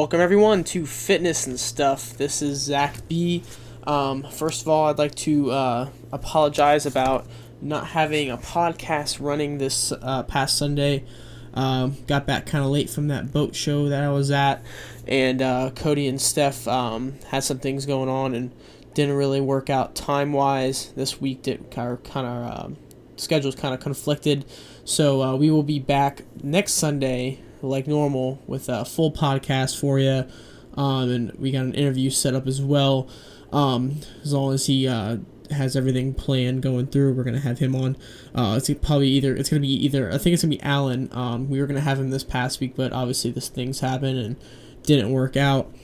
Welcome everyone to Fitness and Stuff. This is Zach B. Um, first of all, I'd like to uh, apologize about not having a podcast running this uh, past Sunday. Um, got back kind of late from that boat show that I was at, and uh, Cody and Steph um, had some things going on and didn't really work out time wise. This week did kind of, um, schedules kind of conflicted, so uh, we will be back next Sunday like normal with a full podcast for you. Um, and we got an interview set up as well. Um, as long as he uh, has everything planned going through, we're gonna have him on. Uh, it's probably either it's gonna be either I think it's gonna be Alan. Um, we were gonna have him this past week, but obviously this things happened and didn't work out.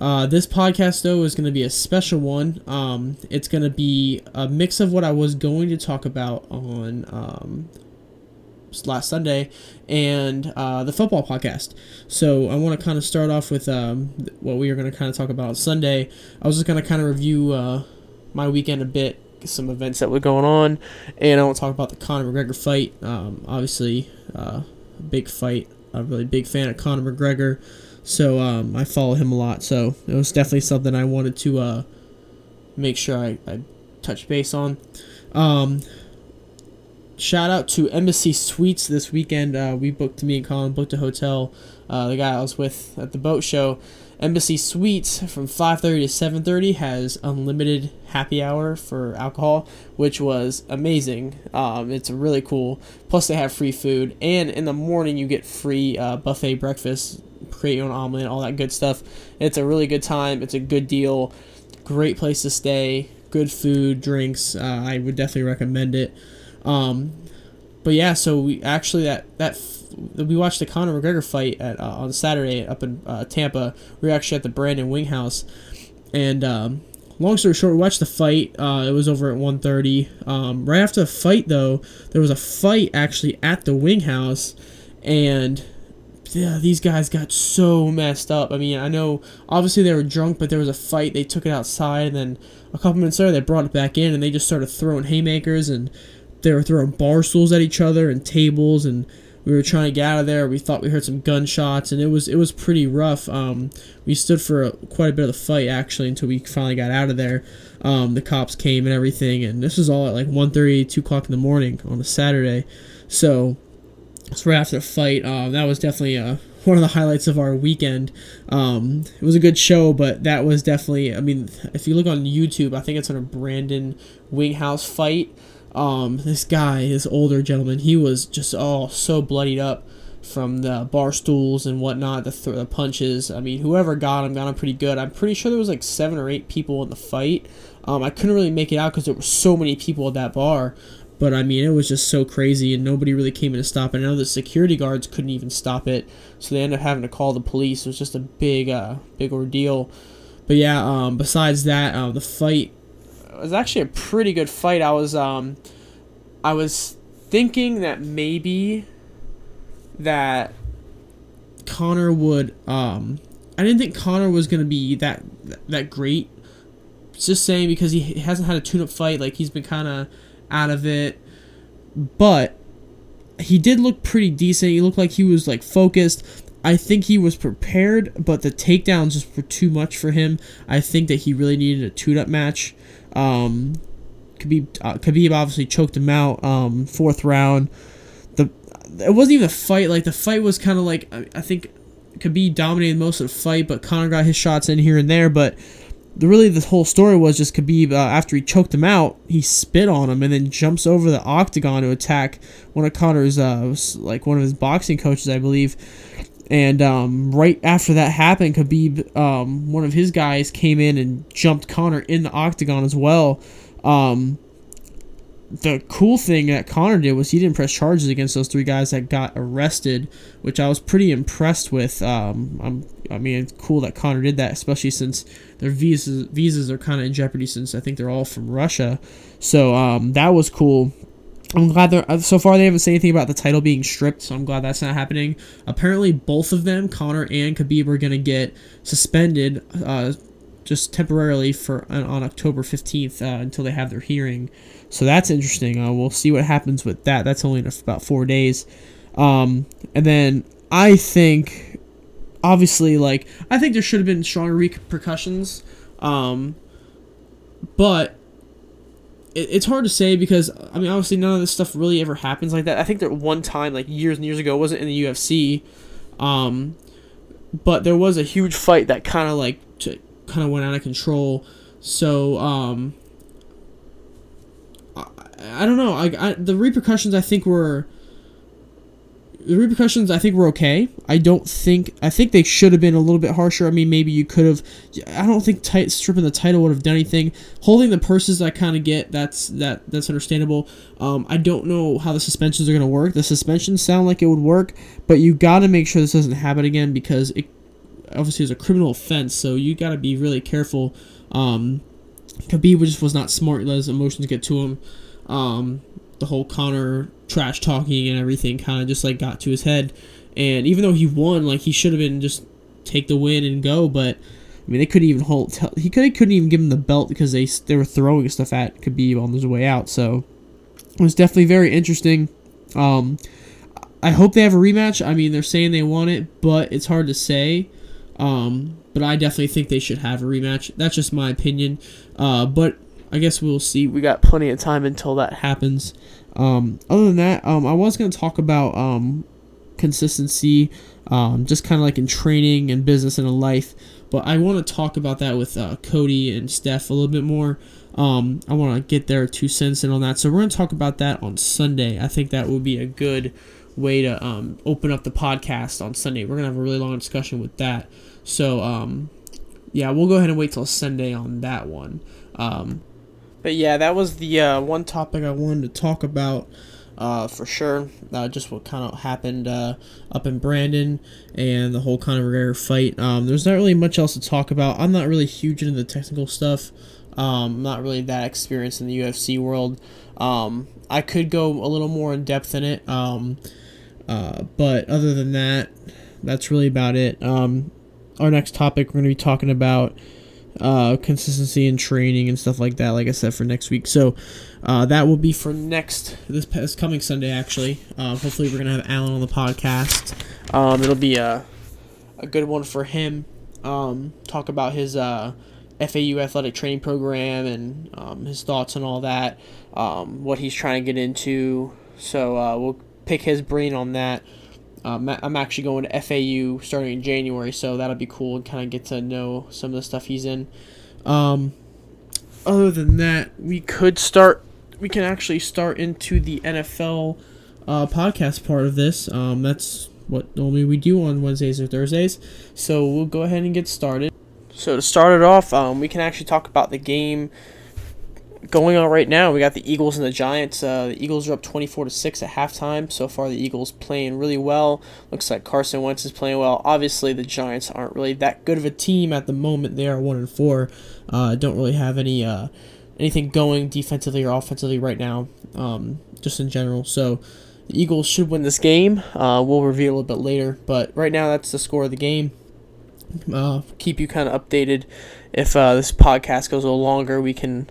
Uh, this podcast though is to be a special one. Um, it's to be a mix of what I was going to talk about on um, last Sunday and uh, the football podcast. So I want to kind of start off with um, what we are going to kind of talk about on Sunday. I was just going to kind of review uh, my weekend a bit, some events that were going on, and I want to talk about the Conor McGregor fight. Um, obviously, uh, a big fight. I'm a really big fan of Conor McGregor, so um, I follow him a lot. So it was definitely something I wanted to uh, make sure I, I touch base on. Um, shout out to Embassy Suites this weekend. Uh, we booked me and Colin booked a hotel. Uh, the guy I was with at the boat show, Embassy Suites from 5:30 to 7:30 has unlimited happy hour for alcohol, which was amazing. Um, it's really cool. Plus they have free food, and in the morning you get free uh, buffet breakfast, create your own omelet, all that good stuff. It's a really good time. It's a good deal. Great place to stay. Good food, drinks. Uh, I would definitely recommend it. Um, but yeah, so we actually that that we watched the Conor McGregor fight at uh, on Saturday up in uh, Tampa. We were actually at the Brandon Wing House, and um, long story short, we watched the fight. Uh, it was over at 1.30. Um, right after the fight, though, there was a fight actually at the Wing House, and yeah, these guys got so messed up. I mean, I know obviously they were drunk, but there was a fight. They took it outside, and then a couple minutes later, they brought it back in, and they just started throwing haymakers and they were throwing bar stools at each other and tables and we were trying to get out of there. We thought we heard some gunshots, and it was it was pretty rough. Um, we stood for a, quite a bit of the fight actually until we finally got out of there. Um, the cops came and everything, and this was all at like 1.30, 2 o'clock in the morning on a Saturday. So, so right after the fight, uh, that was definitely uh, one of the highlights of our weekend. Um, it was a good show, but that was definitely. I mean, if you look on YouTube, I think it's on a Brandon Winghouse fight um, this guy, this older gentleman, he was just all so bloodied up from the bar stools and whatnot, the, th- the punches. I mean, whoever got him got him pretty good. I'm pretty sure there was like seven or eight people in the fight. Um, I couldn't really make it out because there were so many people at that bar. But I mean, it was just so crazy, and nobody really came in to stop it. I know the security guards couldn't even stop it, so they ended up having to call the police. It was just a big, uh, big ordeal. But yeah, um, besides that, uh, the fight it was actually a pretty good fight. I was um, I was thinking that maybe that Conor would um, I didn't think Conor was gonna be that that great. Just saying because he hasn't had a tune-up fight, like he's been kind of out of it, but he did look pretty decent. He looked like he was like focused. I think he was prepared, but the takedowns just were too much for him. I think that he really needed a tune-up match. Um, Khabib, uh, Khabib obviously choked him out. Um, fourth round. The it wasn't even a fight. Like the fight was kind of like I, I think Khabib dominated most of the fight, but Conor got his shots in here and there. But the really the whole story was just Khabib uh, after he choked him out, he spit on him and then jumps over the octagon to attack one of Conor's uh, like one of his boxing coaches, I believe. And um, right after that happened, Khabib, um, one of his guys, came in and jumped Conor in the octagon as well. Um, the cool thing that Conor did was he didn't press charges against those three guys that got arrested, which I was pretty impressed with. Um, I mean, it's cool that Conor did that, especially since their visas visas are kind of in jeopardy since I think they're all from Russia. So um, that was cool. I'm glad they're uh, so far they haven't said anything about the title being stripped, so I'm glad that's not happening. Apparently, both of them, Conor and Khabib, are gonna get suspended, uh, just temporarily for uh, on October 15th uh, until they have their hearing. So that's interesting. Uh, we'll see what happens with that. That's only in about four days, um, and then I think obviously, like I think there should have been stronger repercussions, um, but it, it's hard to say because I mean, obviously, none of this stuff really ever happens like that. I think that one time, like years and years ago, wasn't in the UFC, um, but there was a huge fight that kind of like kind of went out of control. So um, I, I don't know. I, I the repercussions I think were the repercussions I think were okay. I don't think I think they should have been a little bit harsher. I mean, maybe you could have. I don't think tight, stripping the title would have done anything. Holding the purses, I kind of get. That's that that's understandable. Um, I don't know how the suspensions are gonna work. The suspensions sound like it would work, but you got to make sure this doesn't happen again because it obviously is a criminal offense. So you got to be really careful. Um, Khabib just was not smart. Let his emotions get to him. Um, the whole Conor trash talking and everything kind of just like got to his head. And even though he won, like he should have been just take the win and go. But I mean, they couldn't even hold. Tell, he could couldn't even give him the belt because they they were throwing stuff at Khabib on his way out. So it was definitely very interesting. Um, I hope they have a rematch. I mean, they're saying they want it, but it's hard to say. Um, but I definitely think they should have a rematch. That's just my opinion. Uh, but I guess we'll see. We got plenty of time until that happens. Um, other than that, um, I was going to talk about um, consistency, um, just kind of like in training and business and in life. But I want to talk about that with uh, Cody and Steph a little bit more. Um, I want to get their two cents in on that. So we're going to talk about that on Sunday. I think that would be a good way to um, open up the podcast on Sunday. We're going to have a really long discussion with that. So, yeah, we'll go ahead and wait till Sunday on that one. Um, but yeah, that was the uh, one topic I wanted to talk about uh, for sure. Uh, just what kind of happened uh, up in Brandon and the whole Conor McGregor fight. Um, there's not really much else to talk about. I'm not really huge into the technical stuff. Um, I'm not really that experienced in the UFC world. Um, I could go a little more in depth in it. Um, uh, but other than that, that's really about it. Um, our next topic, we're going to be talking about uh, consistency and training and stuff like that. Like I said, for next week. So uh, that will be for next this, this coming Sunday. Actually, uh, hopefully we're gonna have Alan on the podcast. Um, it'll be a a good one for him. Um, talk about his uh, FAU athletic training program and um, his thoughts on all that. Um, what he's trying to get into. So uh, we'll pick his brain on that. Um, I'm actually going to FAU starting in January, so that'll be cool and kind of get to know some of the stuff he's in. Um, other than that, we could start. We can actually start into the NFL uh, podcast part of this. Um, that's what normally we do on Wednesdays or Thursdays. So we'll go ahead and get started. So to start it off, um, we can actually talk about the game going on right now, we got the Eagles and the Giants. Uh, the Eagles are up 24 to 6 at halftime. So far, the Eagles playing really well. Looks like Carson Wentz is playing well. Obviously, the Giants aren't really that good of a team at the moment. They are 1 and 4. Uh, don't really have any uh, anything going defensively or offensively right now, um, just in general. So the Eagles should win this game. Uh, we'll reveal a little bit later. But right now, that's the score of the game. Uh, keep you kind of updated. If uh, this podcast goes a little longer, we can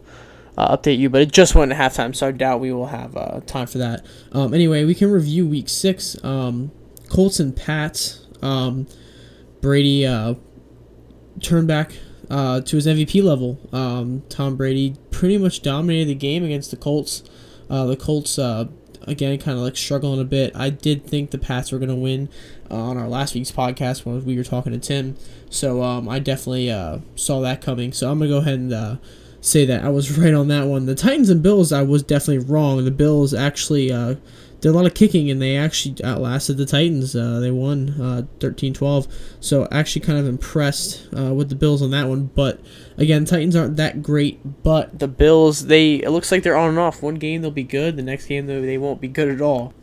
uh, update you, but it just went at halftime, so I doubt we will have uh, time for that. Um, anyway, we can review week six. Um, Colts and Pats. Um, Brady uh, turned back uh, to his MVP level. Um, Tom Brady pretty much dominated the game against the Colts. Uh, the Colts, uh, again, kind of like struggling a bit. I did think the Pats were going to win on our last week's podcast when we were talking to Tim. So um, I definitely saw that coming. So I'm going to go ahead and say that I was right on that one. The Titans and Bills, I was definitely wrong. The Bills actually uh, did a lot of kicking, and they actually outlasted the Titans. Uh, they won uh, 13-12. So actually kind of impressed uh, with the Bills on that one. But again, Titans aren't that great. But the Bills, they it looks like they're on and off. One game they'll be good. The next game though they won't be good at all.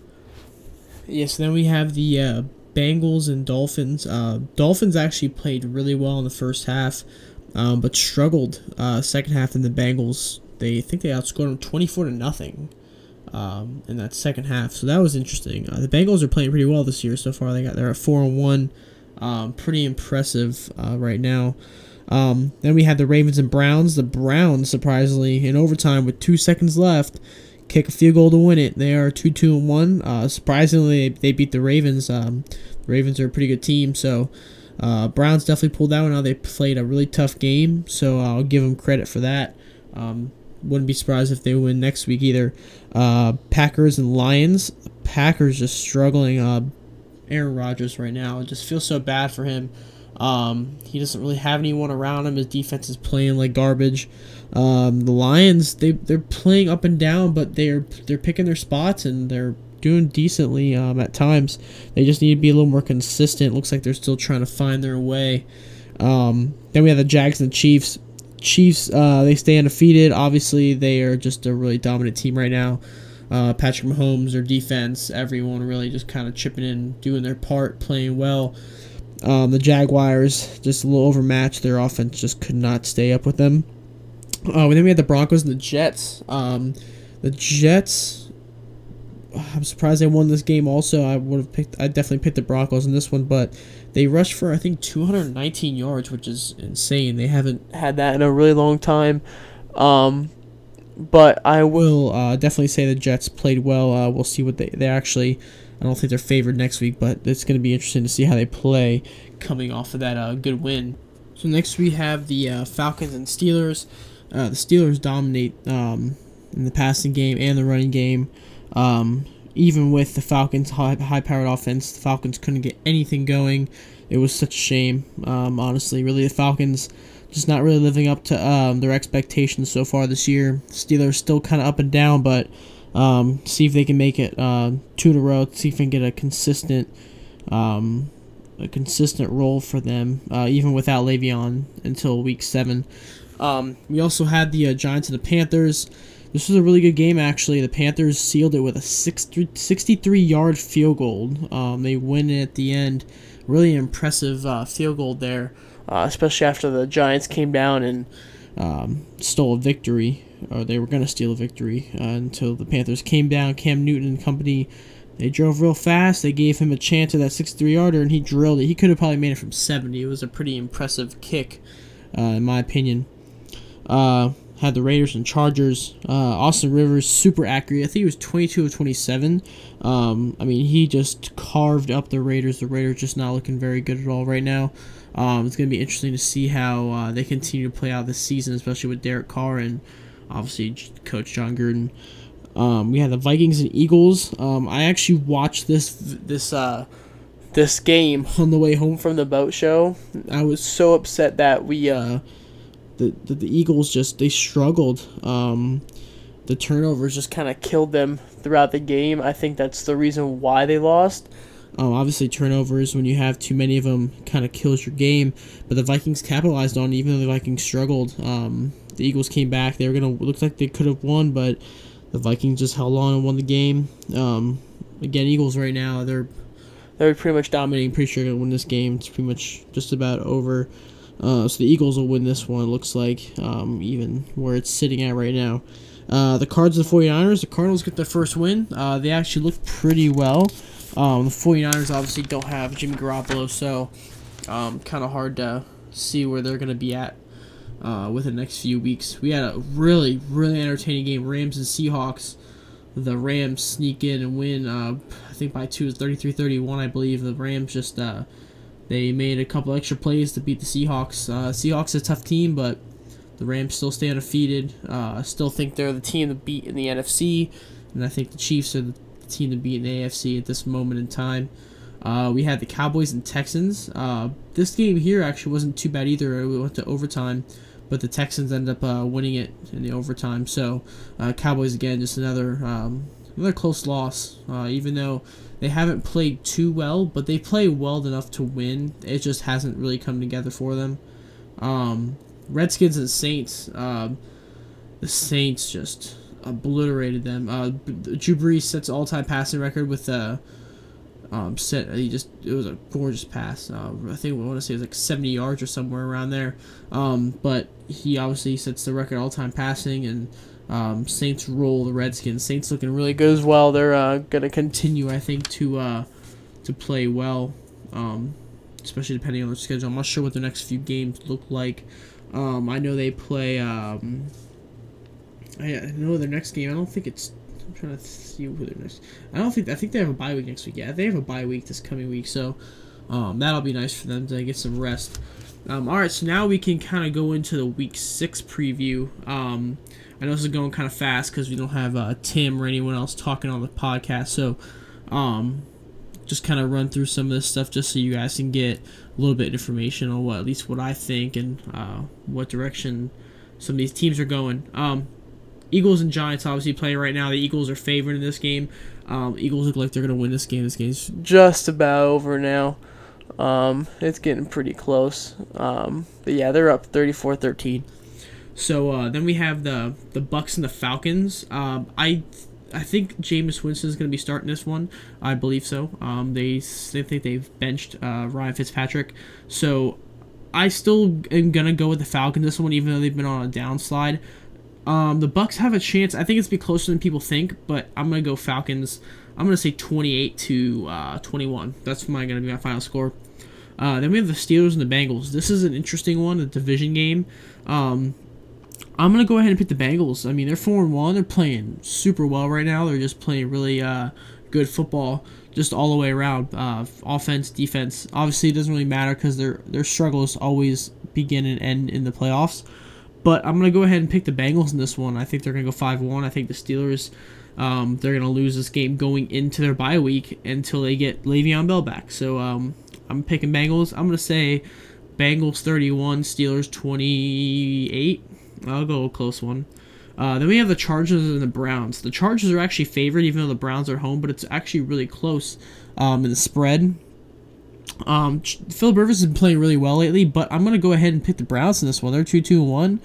Yes, then we have the uh, Bengals and Dolphins. Uh, Dolphins actually played really well in the first half um, but struggled uh, second half in the Bengals. They think they outscored them 24 to nothing um, in that second half. So that was interesting. Uh, the Bengals are playing pretty well this year so far. They got they're at four and one, um, pretty impressive uh, right now. Um, then we had the Ravens and Browns. The Browns, surprisingly, in overtime with two seconds left, kick a field goal to win it. They are two two and one. Uh, surprisingly, they beat the Ravens. Um, the Ravens are a pretty good team, so Uh, Browns definitely pulled that one out. They played a really tough game, so I'll give them credit for that. Um, wouldn't be surprised if they win next week either. Uh, Packers and Lions. Packers just struggling. Uh, Aaron Rodgers right now. It just feels so bad for him. Um, he doesn't really have anyone around him. His defense is playing like garbage. Um, the Lions they they're playing up and down, but they're they're picking their spots and they're doing decently um, at times. They just need to be a little more consistent. Looks like they're still trying to find their way. Um, then we have the Jags and the Chiefs. Chiefs, uh, they stay undefeated. Obviously, they are just a really dominant team right now. Uh, Patrick Mahomes, their defense, everyone really just kind of chipping in, doing their part, playing well. Um, the Jaguars just a little overmatched. Their offense just could not stay up with them. Uh, then we had the Broncos and the Jets. Um, the Jets. I'm surprised they won this game. Also, I would have picked. I definitely picked the Broncos in this one, but they rushed for I think 219 yards, which is insane. They haven't had that in a really long time. Um, but I will uh, definitely say the Jets played well. Uh, we'll see what they they actually. I don't think they're favored next week, but it's going to be interesting to see how they play coming off of that uh, good win. So next we have the uh, Falcons and Steelers. Uh, the Steelers dominate um, in the passing game and the running game. Um, even with the Falcons' high, high-powered offense, the Falcons couldn't get anything going. It was such a shame, um, honestly. Really, the Falcons just not really living up to um, their expectations so far this year. Steelers still kind of up and down, but um, see if they can make it uh, two in a row. See if they can get a consistent, um, a consistent role for them, uh, even without Le'Veon until week seven. Um, we also had the uh, Giants and the Panthers. This was a really good game, actually. The Panthers sealed it with a 63 yard field goal. Um, they win it at the end. Really impressive uh, field goal there, uh, especially after the Giants came down and um, stole a victory, or they were going to steal a victory uh, until the Panthers came down. Cam Newton and company, they drove real fast. They gave him a chance at that 63 yarder, and he drilled it. He could have probably made it from 70. It was a pretty impressive kick, uh, in my opinion. Uh, had the Raiders and Chargers. Uh, Austin Rivers, super accurate. I think he was 22 of 27. Um, I mean, he just carved up the Raiders. The Raiders just not looking very good at all right now. Um, it's going to be interesting to see how uh, they continue to play out this season, especially with Derek Carr and obviously Coach Jon Gruden. Um, we had the Vikings and Eagles. Um, I actually watched this this uh, this game on the way home from the boat show. I was so upset that we uh, the, the, Eagles just they struggled. Um, the turnovers just kind of killed them throughout the game. I think that's the reason why they lost. Um, obviously, turnovers when you have too many of them kind of kills your game. But the Vikings capitalized on it, even though the Vikings struggled. Um, the Eagles came back. They were gonna look like they could have won, but the Vikings just held on and won the game. Um, again, Eagles right now they're they're pretty much dominating. Pretty sure gonna win this game. It's pretty much just about over. Uh, so the Eagles will win this one, looks like, um, even where it's sitting at right now. Uh, the Cards and the 49ers, the Cardinals get their first win. Uh, they actually look pretty well. Um, the 49ers obviously don't have Jimmy Garoppolo, so um, kind of hard to see where they're going to be at uh, the next few weeks. We had a really, really entertaining game. Rams and Seahawks. The Rams sneak in and win, uh, I think by two, is 33 31, I believe. The Rams just uh, they made a couple extra plays to beat the Seahawks. Uh, Seahawks is a tough team, but the Rams still stay undefeated. Uh, still think they're the team to beat in the NFC, and I think the Chiefs are the team to beat in the AFC at this moment in time. Uh, we had the Cowboys and Texans. Uh, this game here actually wasn't too bad either. We went to overtime, but the Texans ended up uh, winning it in the overtime. So uh, Cowboys again, just another um, another close loss. Uh, even though they haven't played too well, but they play well enough to win. It just hasn't really come together for them. Um, Redskins and Saints. Um, the Saints just obliterated them. Uh, Drew Brees sets all-time passing record with a um, set. He just it was a gorgeous pass. Uh, I think I want to say it was like 70 yards or somewhere around there. Um, but he obviously sets the record all-time passing and um, Saints roll the Redskins. Saints looking really good as well. They're uh, going to continue, I think, to uh, to play well, um, especially depending on their schedule. I'm not sure what the next few games look like. Um, I know they play. Um, I know their next game. I don't think it's. I'm trying to see who their next. I don't think. I think they have a bye week next week. Yeah, they have a bye week this coming week. So um, that'll be nice for them to get some rest. Um, all right, so now we can kind of go into the week six preview. I know this is going kind of fast because we don't have uh, Tim or anyone else talking on the podcast, so um, just kind of run through some of this stuff just so you guys can get a little bit of information on what at least what I think and uh, what direction some of these teams are going. Um, Eagles and Giants obviously playing right now. The Eagles are favored in this game. Um, Eagles look like they're going to win this game. This game's just about over now. Um, it's getting pretty close. Um, but yeah, they're up 34-13. So uh, then we have the the Bucks and the Falcons. Um, I I think Jameis Winston is going to be starting this one. I believe so. Um, they they think they've benched uh, Ryan Fitzpatrick. So I still am gonna go with the Falcons this one, even though they've been on a downslide. Um, the Bucks have a chance. I think it's be closer than people think, but I'm gonna go Falcons. I'm gonna say 28 to uh, 21. That's my gonna be my final score. Uh, then we have the Steelers and the Bengals. This is an interesting one, a division game. Um, I'm gonna go ahead and pick the Bengals. I mean, they're four and one. They're playing super well right now. They're just playing really uh, good football, just all the way around. Uh, offense, defense. Obviously, it doesn't really matter because their their struggles always begin and end in the playoffs. But I'm gonna go ahead and pick the Bengals in this one. I think they're gonna go five one. I think the Steelers, um, they're gonna lose this game going into their bye week until they get Le'Veon Bell back. So um, I'm picking Bengals. I'm gonna say Bengals 31, Steelers 28. I'll go a close one. Uh, then we have the Chargers and the Browns. The Chargers are actually favored, even though the Browns are home, but it's actually really close um, in the spread. Um, Philip Rivers has been playing really well lately, but I'm gonna go ahead and pick the Browns in this one. They're two two one.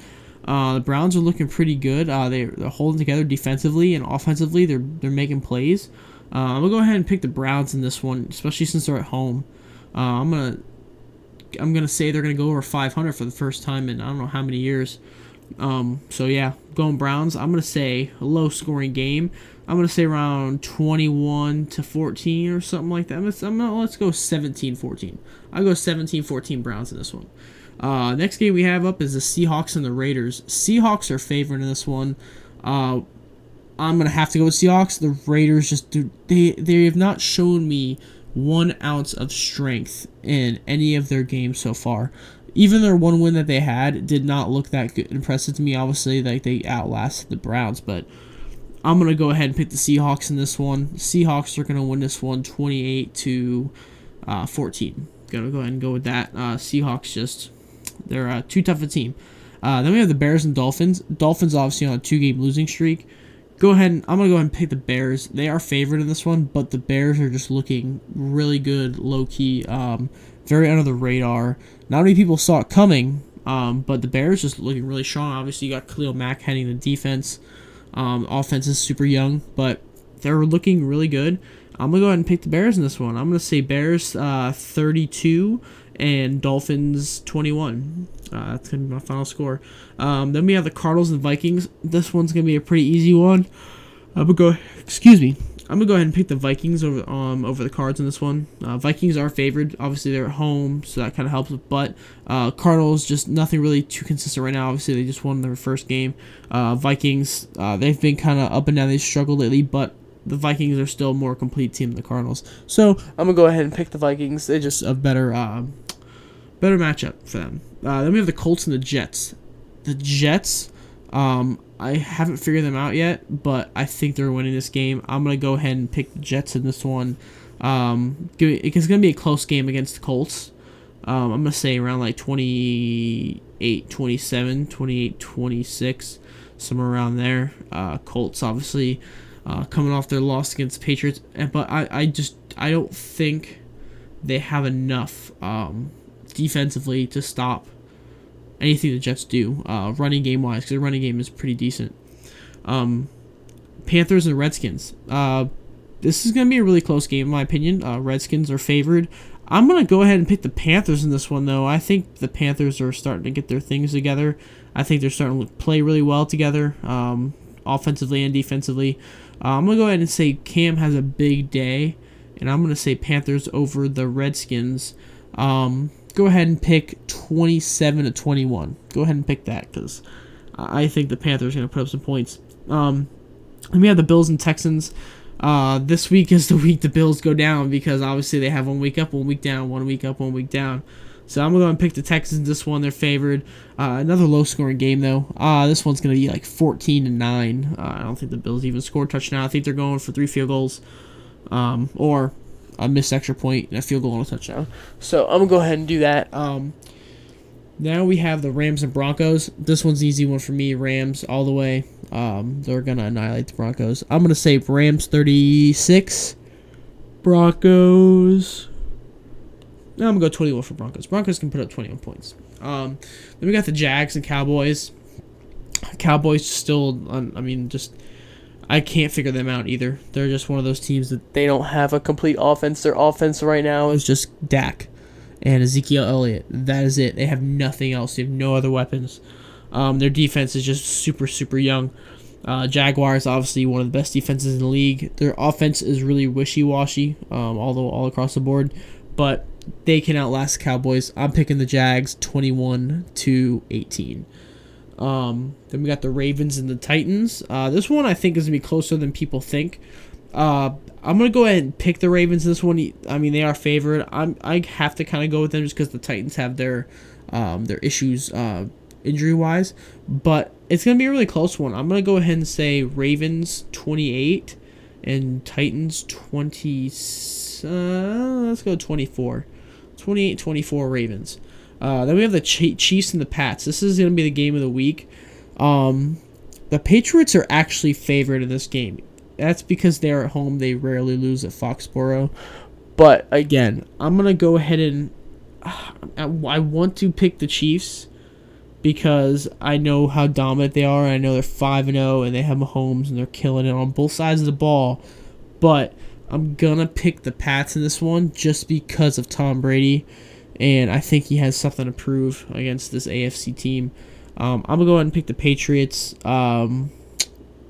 Uh, the Browns are looking pretty good. Uh, they, they're holding together defensively and offensively. They're they're making plays. Uh, I'm gonna go ahead and pick the Browns in this one, especially since they're at home. Uh, I'm gonna I'm gonna say they're gonna go over 500 for the first time in I don't know how many years. Um, so yeah, going Browns. I'm gonna say a low scoring game. I'm gonna say around 21 to 14 or something like that. Gonna, I'm gonna, let's go 17-14. I'll go 17-14 Browns in this one. Uh, next game we have up is the Seahawks and the Raiders. Seahawks are favored in this one. Uh, I'm gonna have to go with Seahawks. The Raiders just do they they have not shown me one ounce of strength in any of their games so far. Even their one win that they had did not look that good, impressive to me. Obviously, like they outlasted the Browns, but I'm gonna go ahead and pick the Seahawks in this one. Seahawks are gonna win this one 28 to uh, 14. Gonna go ahead and go with that. Uh, Seahawks just they're uh, too tough a team. Uh, then we have the Bears and Dolphins. Dolphins obviously on a two game losing streak. Go ahead and I'm gonna go ahead and pick the Bears. They are favored in this one, but the Bears are just looking really good, low key, um, very under the radar. Not many people saw it coming, um, but the Bears just looking really strong. Obviously, you got Khalil Mack heading the defense. Um, offense is super young, but they're looking really good. I'm gonna go ahead and pick the Bears in this one. I'm gonna say Bears uh, 32 and Dolphins 21. Uh, that's gonna be my final score. Um, then we have the Cardinals and Vikings. This one's gonna be a pretty easy one. I'm gonna go. Excuse me. I'm gonna go ahead and pick the Vikings over um over the Cards in this one. Uh, Vikings are favored. Obviously, they're at home, so that kind of helps. But uh, Cardinals just nothing really too consistent right now. Obviously, they just won their first game. Uh, Vikings, uh, they've been kind of up and down. They struggled lately, but the Vikings are still a more complete team than the Cardinals. So I'm gonna go ahead and pick the Vikings. They just a better uh, better matchup for them. Uh, then we have the Colts and the Jets. The Jets. Um, I haven't figured them out yet, but I think they're winning this game. I'm gonna go ahead and pick the Jets in this one. Um, it's gonna be a close game against the Colts. Um, I'm gonna say around like 28, 27, 28, 26, somewhere around there. Uh, Colts obviously uh, coming off their loss against the Patriots, but I, I just I don't think they have enough um, defensively to stop anything the Jets do, uh, running game wise, because the running game is pretty decent. Um, Panthers and Redskins. Uh, this is going to be a really close game, in my opinion. Uh, Redskins are favored. I'm going to go ahead and pick the Panthers in this one, though. I think the Panthers are starting to get their things together. I think they're starting to play really well together, um, offensively and defensively. Uh, I'm going to go ahead and say Cam has a big day, and I'm going to say Panthers over the Redskins. Um, go ahead and pick 27 to 21. Go ahead and pick that because I think the Panthers are going to put up some points. Um, and we have the Bills and Texans. Uh, this week is the week the Bills go down because obviously they have one week up, one week down, one week up, one week down. So I'm gonna go and pick the Texans. This one they're favored. Uh, another low scoring game though. Uh, this one's gonna be like 14 to nine. Uh, I don't think the Bills even score touchdown. I think they're going for three field goals, um, or a missed extra point and a field goal and a touchdown. So I'm gonna go ahead and do that. Um, now we have the Rams and Broncos. This one's an easy one for me. Rams all the way. Um, they're gonna annihilate the Broncos. I'm gonna say Rams 36, Broncos no, I'm gonna go 21 for Broncos. Broncos can put up 21 points. Um, then we got the Jags and Cowboys. Cowboys still, I mean, just I can't figure them out either. They're just one of those teams that they don't have a complete offense. Their offense right now is just Dak and Ezekiel Elliott. That is it. They have nothing else. They have no other weapons. Um, their defense is just super, super young. Uh, Jaguars, obviously one of the best defenses in the league. Their offense is really wishy-washy, um, although all across the board. But they can outlast the Cowboys. I'm picking the Jags 21 to 18. Um, then we got the Ravens and the Titans. Uh, this one I think is gonna be closer than people think. Uh, I'm gonna go ahead and pick the Ravens. This one, I mean, they are favored. I'm I have to kind of go with them just because the Titans have their um, their issues uh, injury wise. But it's gonna be a really close one. I'm gonna go ahead and say Ravens 28 and Titans 20. Uh, let's go 24. 28 24 Ravens. Uh, then we have the Ch- Chiefs and the Pats. This is going to be the game of the week. Um, the Patriots are actually favored in this game. That's because they're at home. They rarely lose at Foxborough. But again, I'm going to go ahead and. Uh, I want to pick the Chiefs because I know how dominant they are. I know they're 5 and 0 and they have Mahomes and they're killing it on both sides of the ball. But I'm gonna pick the Pats in this one just because of Tom Brady, and I think he has something to prove against this AFC team. Um, I'm gonna go ahead and pick the Patriots. Um,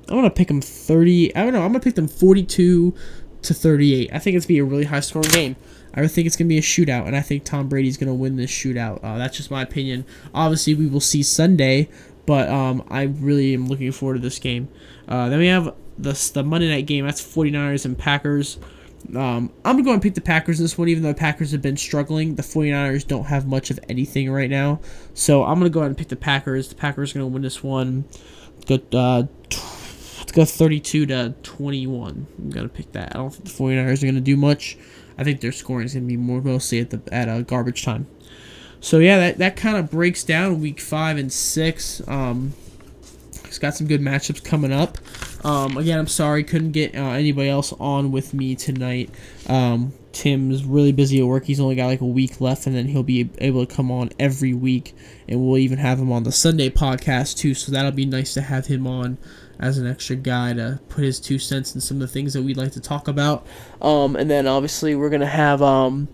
I'm gonna pick them 30. I don't know. I'm gonna pick them 42 to 38. I think it's gonna be a really high scoring game. I think it's gonna be a shootout, and I think Tom Brady's gonna win this shootout. Uh, that's just my opinion. Obviously, we will see Sunday, but um, I really am looking forward to this game. Uh, then we have the, the Monday night game. That's 49ers and Packers. Um, I'm going to go and pick the Packers this one, even though the Packers have been struggling. The 49ers don't have much of anything right now. So I'm going to go ahead and pick the Packers. The Packers are going to win this one. Go, uh, let's go 32 to 21. I'm going to pick that. I don't think the 49ers are going to do much. I think their scoring is going to be more mostly at the at a garbage time. So yeah, that, that kind of breaks down week five and six. Um, it's got some good matchups coming up. Um, again, I'm sorry couldn't get uh, anybody else on with me tonight. Um, Tim's really busy at work. He's only got like a week left, and then he'll be able to come on every week, and we'll even have him on the Sunday podcast too. So that'll be nice to have him on as an extra guy to put his two cents in some of the things that we'd like to talk about. Um, and then obviously we're gonna have um,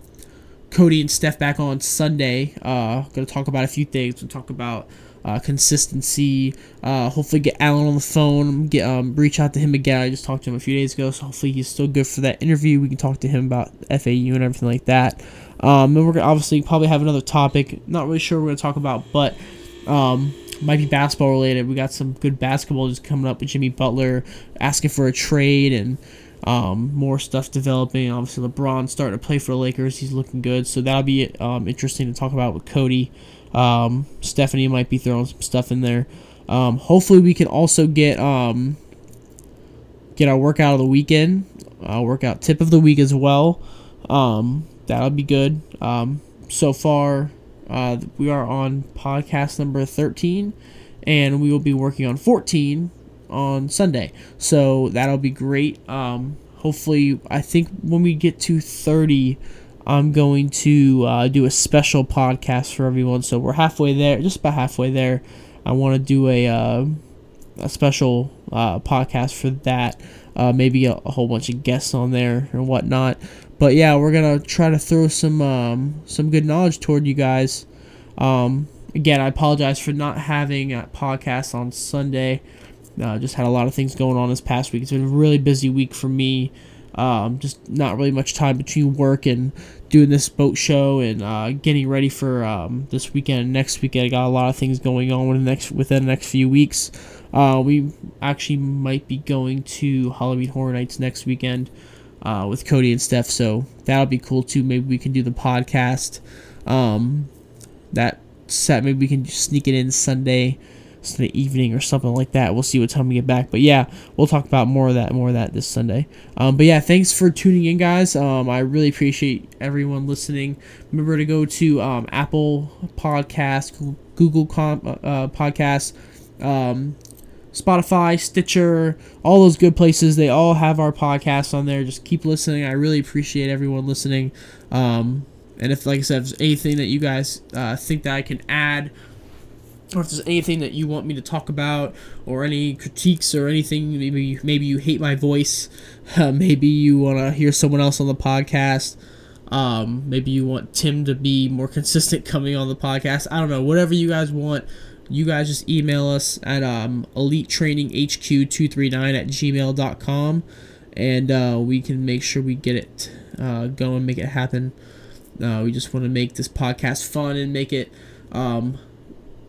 Cody and Steph back on Sunday. Uh, gonna talk about a few things. We'll talk about uh, consistency. Uh, hopefully, get Alan on the phone. Get um, reach out to him again. I just talked to him a few days ago, so hopefully he's still good for that interview. We can talk to him about FAU and everything like that. Um, and we're gonna obviously probably have another topic. Not really sure we're gonna talk about, but um, might be basketball related. We got some good basketball just coming up with Jimmy Butler asking for a trade and. Um, more stuff developing. Obviously, LeBron starting to play for the Lakers. He's looking good, so that'll be um, interesting to talk about with Cody. Um, Stephanie might be throwing some stuff in there. Um, hopefully, we can also get um, get our workout of the weekend, uh, workout tip of the week as well. Um, that'll be good. Um, so far, uh, we are on podcast number 13, and we will be working on 14 on Sunday. So that'll be great. Um, hopefully, I think when we get to 30, I'm going to uh, do a special podcast for everyone. So we're halfway there, just about halfway there. I want to do a uh, a special uh, podcast for that. Uh, maybe a, a, whole bunch of guests on there and whatnot. But yeah, we're gonna try to throw some um, some good knowledge toward you guys. Um, again, I apologize for not having a podcast on Sunday. Uh, just had a lot of things going on this past week. It's been a really busy week for me. Um, just not really much time between work and doing this boat show and uh, getting ready for um, this weekend and next weekend. I got a lot of things going on within the next within the next few weeks. Uh, we actually might be going to Halloween Horror Nights next weekend uh, with Cody and Steph, so that'll be cool too. Maybe we can do the podcast. Um, that set, maybe we can sneak it in Sunday Sunday evening or something like that. We'll see what time we get back. But yeah, we'll talk about more of that, more of that this Sunday. Um, but yeah, thanks for tuning in, guys. Um, I really appreciate everyone listening. Remember to go to um, Apple Podcast, Google Com- uh, Podcast, um, Spotify, Stitcher, all those good places. They all have our podcast on there. Just keep listening. I really appreciate everyone listening. Um, and if, like I said, if anything that you guys uh, think that I can add or if there's anything that you want me to talk about or any critiques or anything maybe maybe you hate my voice uh, maybe you want to hear someone else on the podcast um, maybe you want tim to be more consistent coming on the podcast i don't know whatever you guys want you guys just email us at um, elite training hq239 at gmail.com and uh, we can make sure we get it uh, going make it happen. Uh, we just want to make this podcast fun and make it um,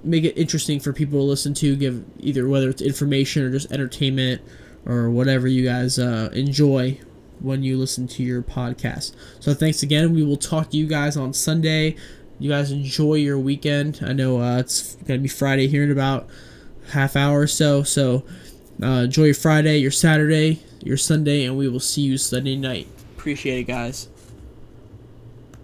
make it interesting for people to listen to. Give either whether it's information or just entertainment or whatever you guys uh, enjoy when you listen to your podcast. So thanks again. We will talk to you guys on Sunday. You guys enjoy your weekend. I know uh, it's gonna be Friday here in about half hour or so. So uh, enjoy your Friday, your Saturday, your Sunday, and we will see you Sunday night. Appreciate it, guys.